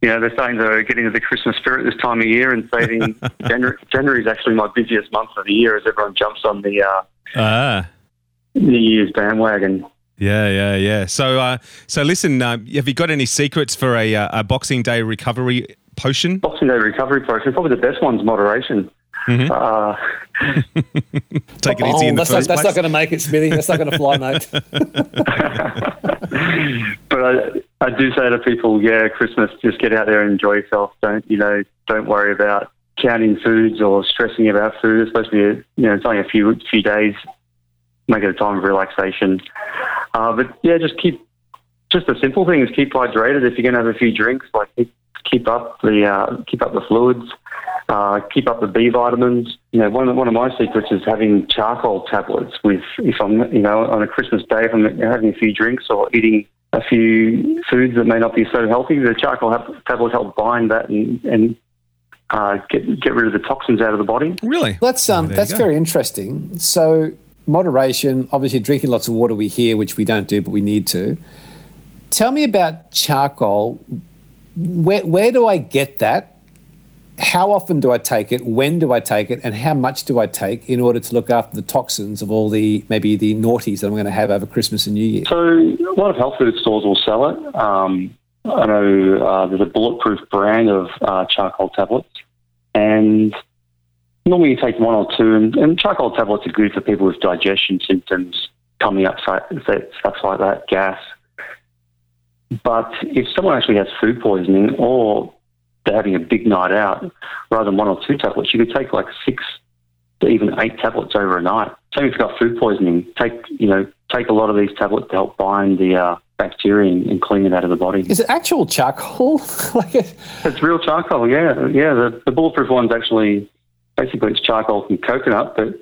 you know, they're starting to get into the Christmas spirit this time of year and saying <laughs> January, January is actually my busiest month of the year as everyone jumps on the uh, Ah, New Year's bandwagon. yeah, yeah, yeah. So, uh, so listen, uh, have you got any secrets for a, uh, a Boxing Day recovery potion? Boxing Day recovery potion. probably the best one's moderation. Mm-hmm. Uh, <laughs> Take it Oh, in the that's not, first that's not going to make it, Smithy. That's not going to fly, mate. <laughs> <laughs> but I, I do say to people, yeah, Christmas, just get out there and enjoy yourself. Don't you know? Don't worry about counting foods or stressing about food, especially you know it's only a few few days. Make it a time of relaxation. Uh, but yeah, just keep just the simple things. Keep hydrated. If you're going to have a few drinks, like keep, keep up the uh, keep up the fluids. Uh, keep up the B vitamins. You know, one of, one of my secrets is having charcoal tablets with, if I'm, you know, on a Christmas day, if I'm having a few drinks or eating a few foods that may not be so healthy, the charcoal ha- tablets help bind that and, and uh, get get rid of the toxins out of the body. Really? That's um, there you that's go. very interesting. So moderation, obviously drinking lots of water we hear, which we don't do, but we need to. Tell me about charcoal. Where where do I get that? How often do I take it? When do I take it? And how much do I take in order to look after the toxins of all the maybe the naughties that I'm going to have over Christmas and New Year? So a lot of health food stores will sell it. Um, I know uh, there's a bulletproof brand of uh, charcoal tablets, and normally you take one or two. And, and charcoal tablets are good for people with digestion symptoms, tummy upset, stuff like that, gas. But if someone actually has food poisoning or having a big night out, rather than one or two tablets, you could take like six to even eight tablets over a night. Same if you've got food poisoning, take you know take a lot of these tablets to help bind the uh, bacteria and, and clean it out of the body. Is it actual charcoal? <laughs> like it, It's real charcoal, yeah, yeah. The, the bulletproof one's actually basically it's charcoal from coconut, but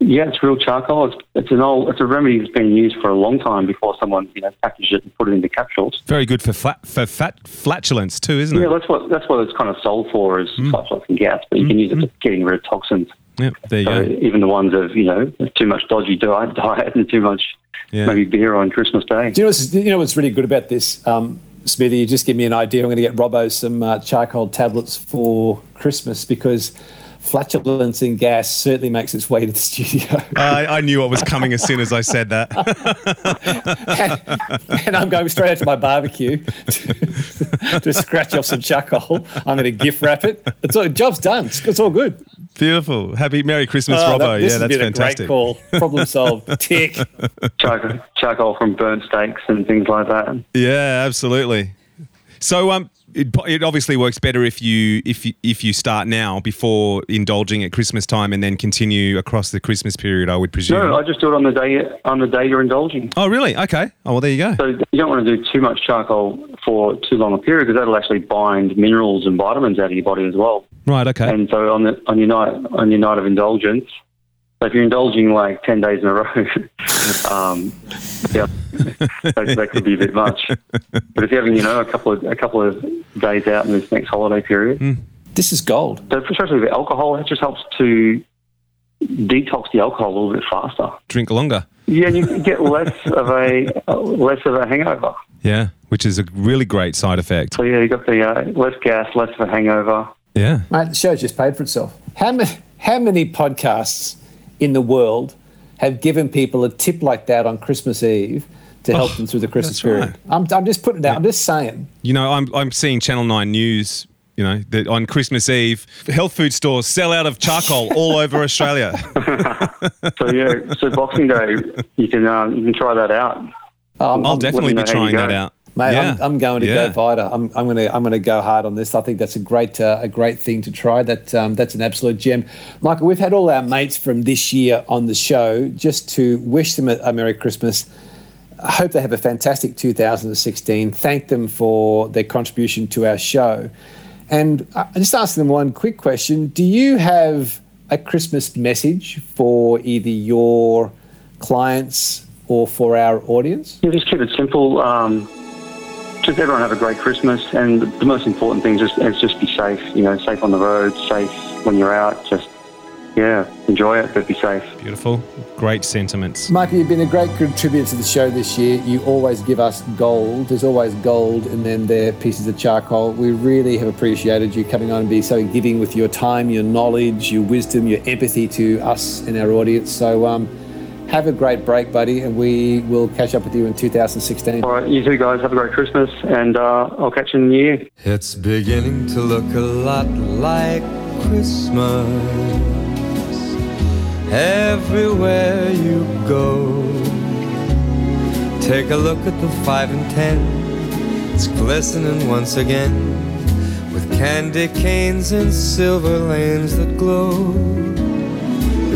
yeah, it's real charcoal. It's it's an old it's a remedy that's been used for a long time before someone you know packaged it and put it into capsules. Very good for flat, for fat flatulence too, isn't Yeah, it? Yeah, that's what that's what it's kind of sold for is flatulence and gas, but you can use it for getting rid of toxins. Yep, there you So go. even the ones of you know too much dodgy diet, <laughs> diet and too much Yeah. maybe beer on Christmas Day. Do you know what's, you know what's really good about this, um, Smithy? You just give me an idea. I'm going to get Robbo some uh, charcoal tablets for Christmas because flatulence and gas certainly makes its way to the studio. <laughs> I, I knew what was coming as soon as I said that. <laughs> and I'm going straight out to my barbecue to, <laughs> to scratch off some charcoal. I'm going to gift wrap it. It's all, job's done. It's, it's all good. Beautiful. Happy Merry Christmas, Oh, Robbo. this yeah, has that's been fantastic. Great call. Problem solved. Tick. Charcoal, charcoal from burnt steaks and things like that. Yeah, absolutely. So um, it, it obviously works better if you if you, if you start now before indulging at Christmas time and then continue across the Christmas period. I would presume. No, I just do it on the day on the day you're indulging. oh, really? Okay. Oh, well, there you go. So you don't want to do too much charcoal for too long a period because that'll actually bind minerals and vitamins out of your body as well. Right. Okay. And so on the on your night on your night of indulgence, so if you're indulging like ten days in a row, <laughs> um, yeah, that, that could be a bit much. But if you're having you know a couple of a couple of days out in this next holiday period, this is gold. So especially with alcohol, it just helps to detox the alcohol a little bit faster. Drink longer. Yeah, and you get less of a less of a hangover. Yeah, which is a really great side effect. So yeah, you got the uh, less gas, less of a hangover. Yeah. Mate, the show's just paid for itself. How, ma- how many podcasts in the world have given people a tip like that on Christmas Eve to help Oh, them through the Christmas period? right. I'm, I'm just putting it out. I'm just saying. You know, I'm I'm seeing Channel Nine News. You know, that on Christmas Eve, health food stores sell out of charcoal <laughs> all over Australia. <laughs> So yeah, so Boxing Day, you can um, you can try that out. Um, I'll definitely be trying that out. Mate, Yeah. I'm, I'm going to Yeah. go Vita. I'm, I'm going to I'm going to go hard on this. I think that's a great uh, a great thing to try. That um, that's an absolute gem. Michael, we've had all our mates from this year on the show just to wish them a, a Merry Christmas. I hope they have a fantastic 2016. Thank them for their contribution to our show. And I I just ask them one quick question. Do you have a Christmas message for either your clients or for our audience? Yeah, just keep it simple. Um, just everyone have a great Christmas, and the most important thing is just, is just be safe. You know, safe on the road, safe when you're out. Just yeah, enjoy it, but be safe. Beautiful, great sentiments. Michael, you've been a great contributor to the show this year. You always give us gold. There's always gold, and then there are pieces of charcoal. We really have appreciated you coming on and being so giving with your time, your knowledge, your wisdom, your empathy to us and our audience. So, um, have a great break, buddy, and we will catch up with you in 2016. All right, you two guys have a great Christmas, and uh, I'll catch you in the new year. It's beginning to look a lot like Christmas everywhere you go. Take a look at the five and ten, it's glistening once again with candy canes and silver lanes that glow.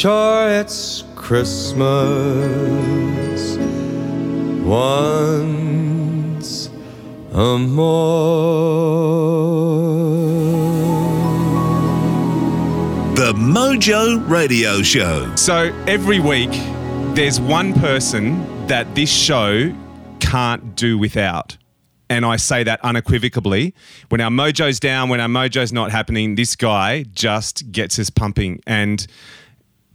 Sure, it's Christmas once a more. The Mojo Radio Show. So every week, there's one person that this show can't do without. And I say that unequivocally. When our mojo's down, when our mojo's not happening, this guy just gets us pumping. And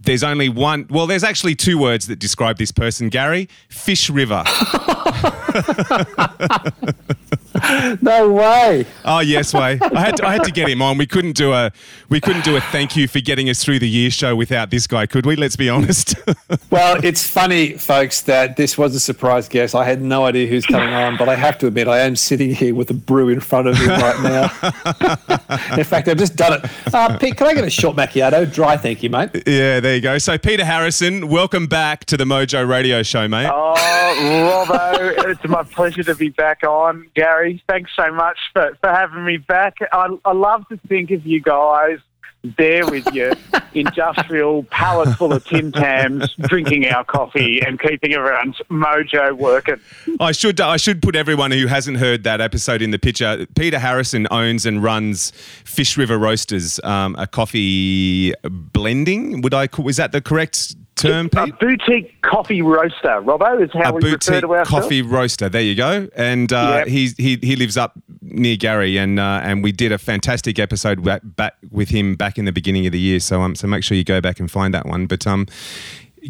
there's only one, well, there's actually two words that describe this person, Gary Fish River. <laughs> no way. Oh yes, way. I had to, I had to get him on. We couldn't do a we couldn't do a thank you for getting us through the year show without this guy, could we? Let's be honest. <laughs> well, it's funny, folks, that this was a surprise guest. I had no idea who's coming on, but I have to admit, I am sitting here with a brew in front of me right now. <laughs> in fact, I've just done it. Uh, Pete, can I get a short macchiato? Dry, thank you, mate. yeah, there you go. So Peter Harrison, welcome back to the Mojo Radio Show, mate. Oh, Robbo, <laughs> it's my pleasure to be back on. Gary, thanks so much for, for having me back. I, I love to think of you guys there with your industrial pallet full of Tim Tams, drinking our coffee and keeping everyone's mojo working. I should I should put everyone who hasn't heard that episode in the picture. Peter Harrison owns and runs Fish River Roasters, um, a coffee blending. Would I? Was that the correct term, A boutique coffee roaster, Robbo, is how a we refer to ourselves. coffee roaster. There you go. And uh, Yep. he's, he he lives up near Gary, and uh, and we did a fantastic episode back, with him back in the beginning of the year. So um so make sure you go back and find that one. But um.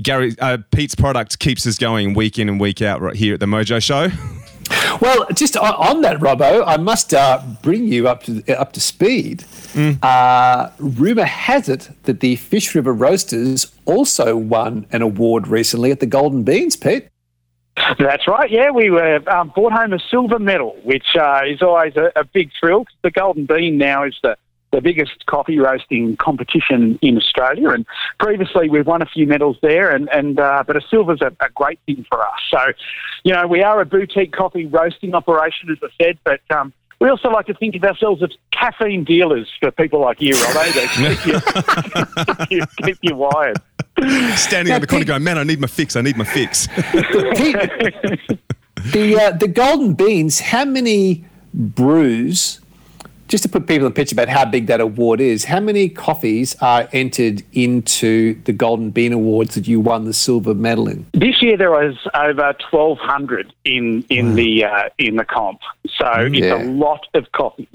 Gary, uh, Pete's product keeps us going week in and week out right here at the Mojo Show. <laughs> Well, just on, on that, Robbo, I must uh, bring you up to up to speed. Uh, rumor has it that the Fish River Roasters also won an award recently at the Golden Beans, Pete. That's right. Yeah, we were um, brought home a silver medal, which uh, is always a, a big thrill. The Golden Bean now is the the biggest coffee roasting competition in Australia, and previously we've won a few medals there, and and uh, but a silver's a, a great thing for us. So, you know, we are a boutique coffee roasting operation, as I said, but. Um, we also like to think of ourselves as caffeine dealers for people like you, Rob. They keep you, <laughs> keep you, keep you wired. Standing on the corner going, man, I need my fix. I need my fix. <laughs> The uh, the Golden Beans. How many brews? Just to put people in the picture about how big that award is, how many coffees are entered into the Golden Bean Awards that you won the silver medal in? This year there was over twelve hundred in in the uh, in the comp, so it's Yeah. a lot of coffee.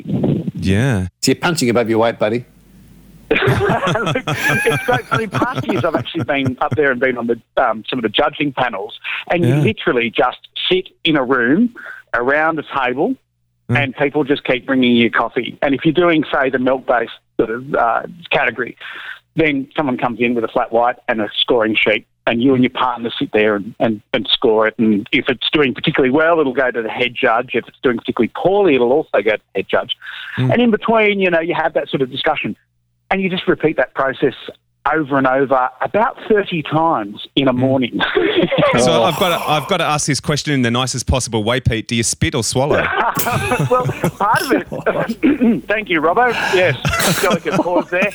Yeah. So you're punching above your weight, buddy. <laughs> it's great. I mean, past years I've actually been up there and been on the um, some of the judging panels, and Yeah. you literally just sit in a room around a table, and people just keep bringing you coffee. And if you're doing, say, the milk-based sort of uh, category, then someone comes in with a flat white and a scoring sheet. And you and your partner sit there and, and, and score it. And if it's doing particularly well, it'll go to the head judge. If it's doing particularly poorly, it'll also go to the head judge. And in between, you know, you have that sort of discussion. And you just repeat that process over and over about 30 times in a morning. <laughs> So I've got to, I've got to ask this question in the nicest possible way, Pete. Do you spit or swallow? <laughs> well, part of it. <clears throat> Thank you, Robbo. Yes, delicate pause there.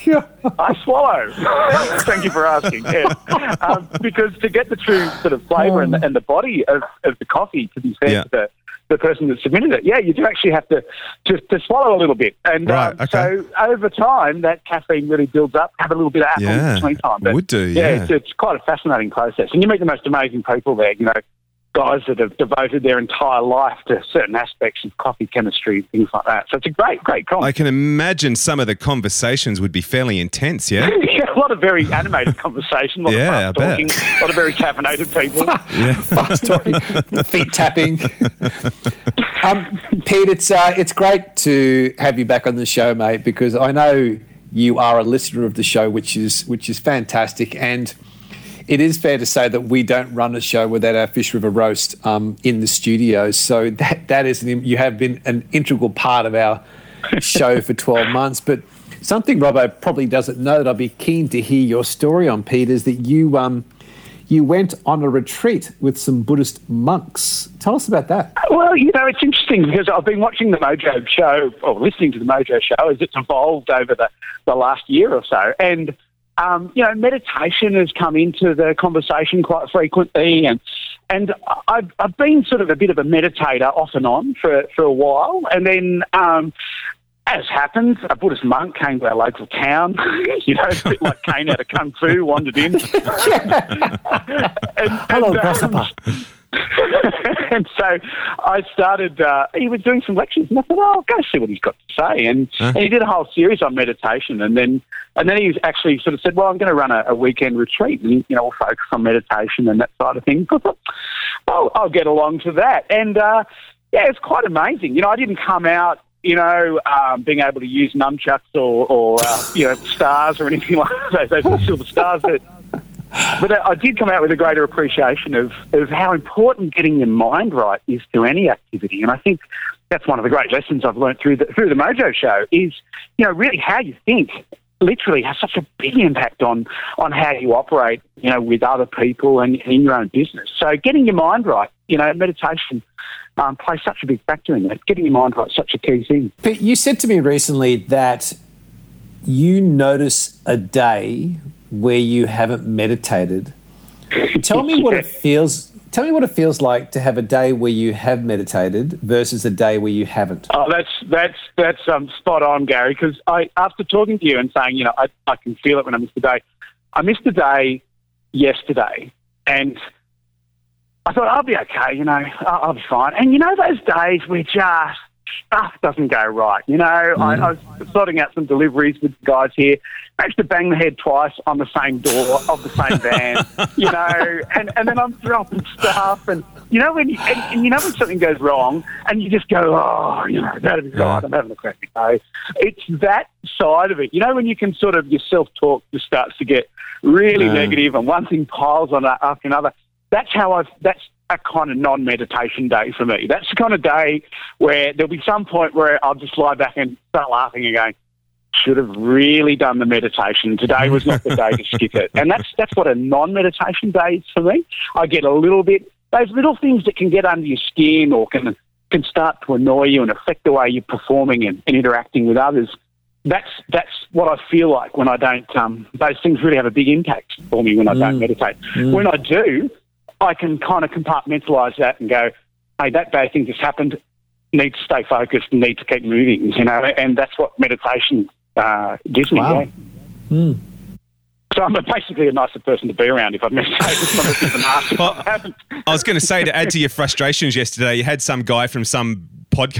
I swallow. <laughs> Thank you for asking. Yes. Um, because to get the true sort of flavour and, the, and the body of, of the coffee, to be fair Yeah. to the, the person that submitted it, yeah, you do actually have to to, to swallow a little bit. And Right, um, okay. so over time, that caffeine really builds up. Have a little bit of apple Yeah, between time. But would do, Yeah, yeah. it's, it's quite a fascinating process, and you meet the most amazing people there. You know, guys that have devoted their entire life to certain aspects of coffee chemistry, things like that. So it's a great, great comp. I can imagine some of the conversations would be fairly intense, yeah? <laughs> yeah a lot of very animated conversation, a lot Yeah, of I fast bet. a lot of very caffeinated people. <laughs> Yeah. Fast talking, feet tapping. <laughs> um, Pete, it's uh, it's great to have you back on the show, mate, because I know you are a listener of the show, which is which is fantastic, and it is fair to say that we don't run a show without our Fish River roast um, in the studio. So that that is an, you have been an integral part of our show for twelve months, but. Something Robbo probably doesn't know that I'd be keen to hear your story on, Pete, is that you um, you went on a retreat with some Buddhist monks. Tell us about that. Well, you know, it's interesting because I've been watching the Mojo show or listening to the Mojo show as it's evolved over the, the last year or so. And, um, you know, meditation has come into the conversation quite frequently. And, and I've, I've been sort of a bit of a meditator off and on for, for a while. And then, um, as happens, a Buddhist monk came to our local town, <laughs> you know, a bit like Kane out of Kung Fu, wandered in. <laughs> <laughs> and, Hello, and, um, grasshopper. <laughs> and so I started, uh, he was doing some lectures and I thought, oh, I'll go see what he's got to say. And, Huh? and he did a whole series on meditation. And then, and then he actually sort of said, well, I'm going to run a, a weekend retreat and, you know, we'll focus on meditation and that side of things. Oh, I'll get along to that. And, uh, yeah, it's quite amazing. You know, I didn't come out, you know, um, being able to use nunchucks or, or uh, you know, stars or anything <laughs> like those, those silver stars that but I did come out with a greater appreciation of, of how important getting your mind right is to any activity. And I think that's one of the great lessons I've learned through the, through the Mojo show is, you know, really how you think literally has such a big impact on, on how you operate, you know, with other people and, and in your own business. So getting your mind right, you know, meditation um, plays such a big factor in that. Getting your mind right is such a key thing. Pete, you said to me recently that you notice a day where you haven't meditated. Tell me what it <laughs> feels. Tell me what it feels like to have a day where you have meditated versus a day where you haven't. Oh, that's that's that's um, spot on, Gary. Because I, after talking to you and saying, you know, I, I can feel it when I miss the day. I missed a day yesterday, and I thought I'll be okay. You know, I'll, I'll be fine. And you know, those days where just stuff doesn't go right. You know, I, mm. I was sorting out some deliveries with the guys here. Managed to bang the head twice on the same door of the same <laughs> van. you know, and, and then I'm dropping stuff, and you know when you, and, and you know when something goes wrong, and you just go, oh, you know, that'll be right. I'm having a crappy day. It's that side of it. You know when you can sort of your self talk just starts to get really Yeah. negative, and one thing piles on after another. That's how I've. That's a kind of non-meditation day for me. That's the kind of day where there'll be some point where I'll just lie back and start laughing and going, should have really done the meditation. Today was not the day to skip it. <laughs> And that's that's what a non-meditation day is for me. I get a little bit those little things that can get under your skin or can can start to annoy you and affect the way you're performing and, and interacting with others. That's that's what I feel like when I don't. Um, those things really have a big impact for me when I don't Mm. meditate. Mm. When I do, I can kind of compartmentalize that and go, "Hey, that bad thing just happened. Need to stay focused and need to keep moving." You know, and that's what meditation uh, gives me. Wow. yeah. Hmm. So I'm basically a nicer person to be around if I've meditated. Some of the nasty. I. I was going to say to add to your frustrations yesterday, you had some guy from some podcast